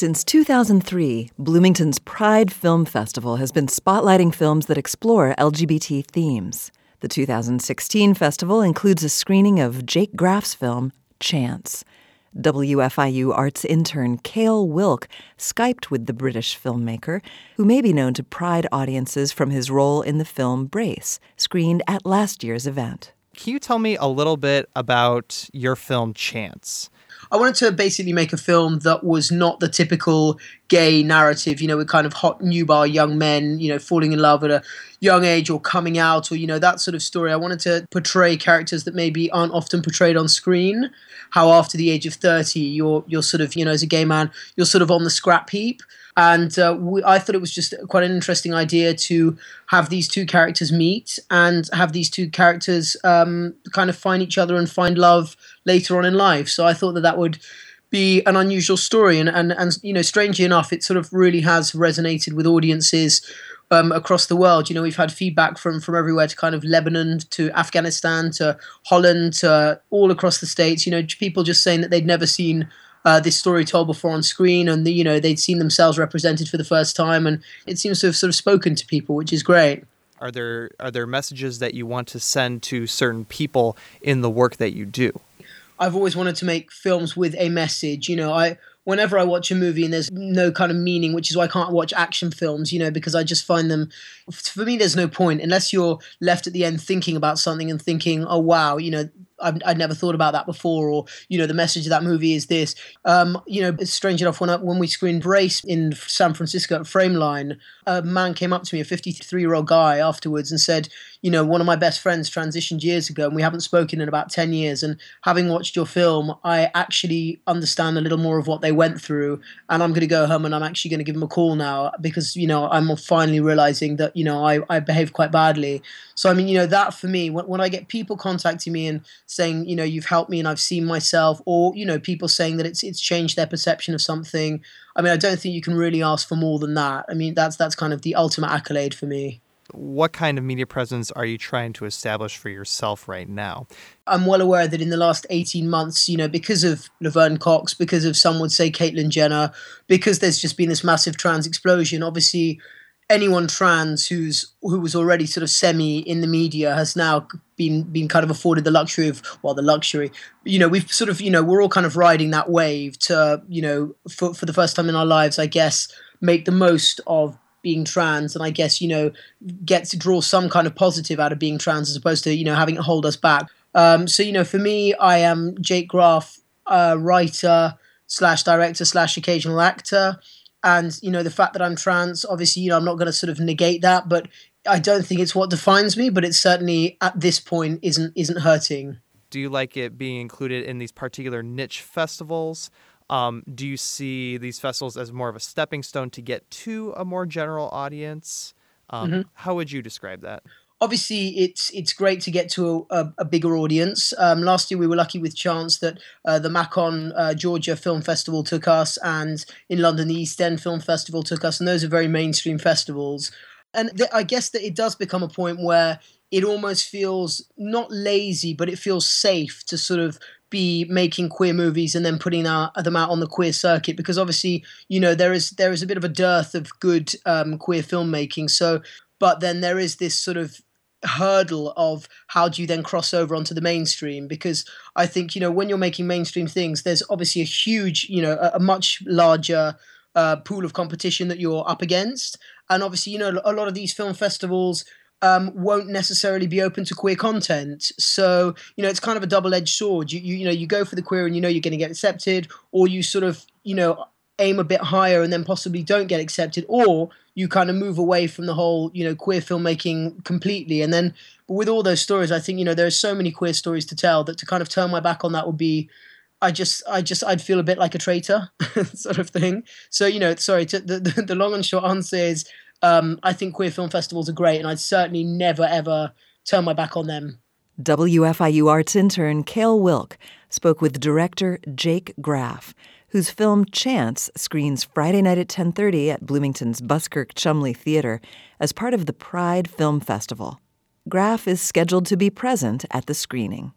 Since 2003, Bloomington's Pride Film Festival has been spotlighting films that explore LGBT themes. The 2016 festival includes a screening of Jake Graff's film, Chance. WFIU arts intern Cale Wilk Skyped with the British filmmaker, who may be known to Pride audiences from his role in the film Brace, screened at last year's event. Can you tell me a little bit about your film Chance? I wanted to basically make a film that was not the typical gay narrative, you know, with kind of hot new bar young men, you know, falling in love at a young age or coming out or, you know, that sort of story. I wanted to portray characters that maybe aren't often portrayed on screen. How after the age of 30, you're, you're sort of, you know, as a gay man, you're sort of on the scrap heap. And uh, we, I thought it was just quite an interesting idea to have these two characters meet and have these two characters um, kind of find each other and find love later on in life. So I thought that that would be an unusual story, and and and you know, strangely enough, it sort of really has resonated with audiences. Um, across the world, you know, we've had feedback from from everywhere to kind of Lebanon to Afghanistan to Holland to all across the states. You know, people just saying that they'd never seen uh, this story told before on screen, and the, you know they'd seen themselves represented for the first time, and it seems to have sort of spoken to people, which is great. Are there are there messages that you want to send to certain people in the work that you do? I've always wanted to make films with a message. You know, I whenever I watch a movie and there's no kind of meaning, which is why I can't watch action films, you know, because I just find them, for me, there's no point unless you're left at the end thinking about something and thinking, oh, wow, you know, I've, I'd never thought about that before, or you know, the message of that movie is this. Um, you know, it's strange enough when I, when we screened Brace in San Francisco at Frameline, a man came up to me, a 53 year old guy, afterwards, and said, you know, one of my best friends transitioned years ago, and we haven't spoken in about 10 years. And having watched your film, I actually understand a little more of what they went through, and I'm going to go home and I'm actually going to give them a call now because you know I'm finally realizing that you know I I behaved quite badly. So I mean, you know, that for me, when, when I get people contacting me and saying, you know, you've helped me and I've seen myself, or you know, people saying that it's it's changed their perception of something. I mean, I don't think you can really ask for more than that. I mean, that's that's kind of the ultimate accolade for me. What kind of media presence are you trying to establish for yourself right now? I'm well aware that in the last 18 months, you know, because of Laverne Cox, because of some would say Caitlyn Jenner, because there's just been this massive trans explosion, obviously anyone trans who's who was already sort of semi in the media has now been been kind of afforded the luxury of well the luxury. You know we've sort of you know we're all kind of riding that wave to you know for for the first time in our lives i guess make the most of being trans and i guess you know get to draw some kind of positive out of being trans as opposed to you know having it hold us back. Um, so you know for me i am jake graff uh, writer slash director slash occasional actor and you know the fact that i'm trans obviously you know i'm not going to sort of negate that but i don't think it's what defines me but it certainly at this point isn't isn't hurting. Do you like it being included in these particular niche festivals? Um, do you see these festivals as more of a stepping stone to get to a more general audience? Um, mm-hmm. how would you describe that obviously it's it's great to get to a, a, a bigger audience. Um, last year we were lucky with chance that uh, the Macon uh, Georgia Film Festival took us, and in London the East End Film Festival took us, and those are very mainstream festivals. And th- I guess that it does become a point where it almost feels not lazy, but it feels safe to sort of be making queer movies and then putting out, them out on the queer circuit because obviously you know there is there is a bit of a dearth of good um, queer filmmaking. So, but then there is this sort of hurdle of how do you then cross over onto the mainstream because i think you know when you're making mainstream things there's obviously a huge you know a, a much larger uh, pool of competition that you're up against and obviously you know a lot of these film festivals um, won't necessarily be open to queer content. So you know, it's kind of a double-edged sword. You, you you know, you go for the queer and you know you're going to get accepted, or you sort of you know aim a bit higher and then possibly don't get accepted, or you kind of move away from the whole you know queer filmmaking completely. And then with all those stories, I think you know there are so many queer stories to tell that to kind of turn my back on that would be. I just, I just, I'd feel a bit like a traitor, sort of thing. So, you know, sorry. To, the, the the long and short answer is, um, I think queer film festivals are great, and I'd certainly never ever turn my back on them. WFIU arts intern Cale Wilk spoke with director Jake Graff whose film Chance screens Friday night at 10:30 at Bloomington's Buskirk Chumley Theater as part of the Pride Film Festival. Graff is scheduled to be present at the screening.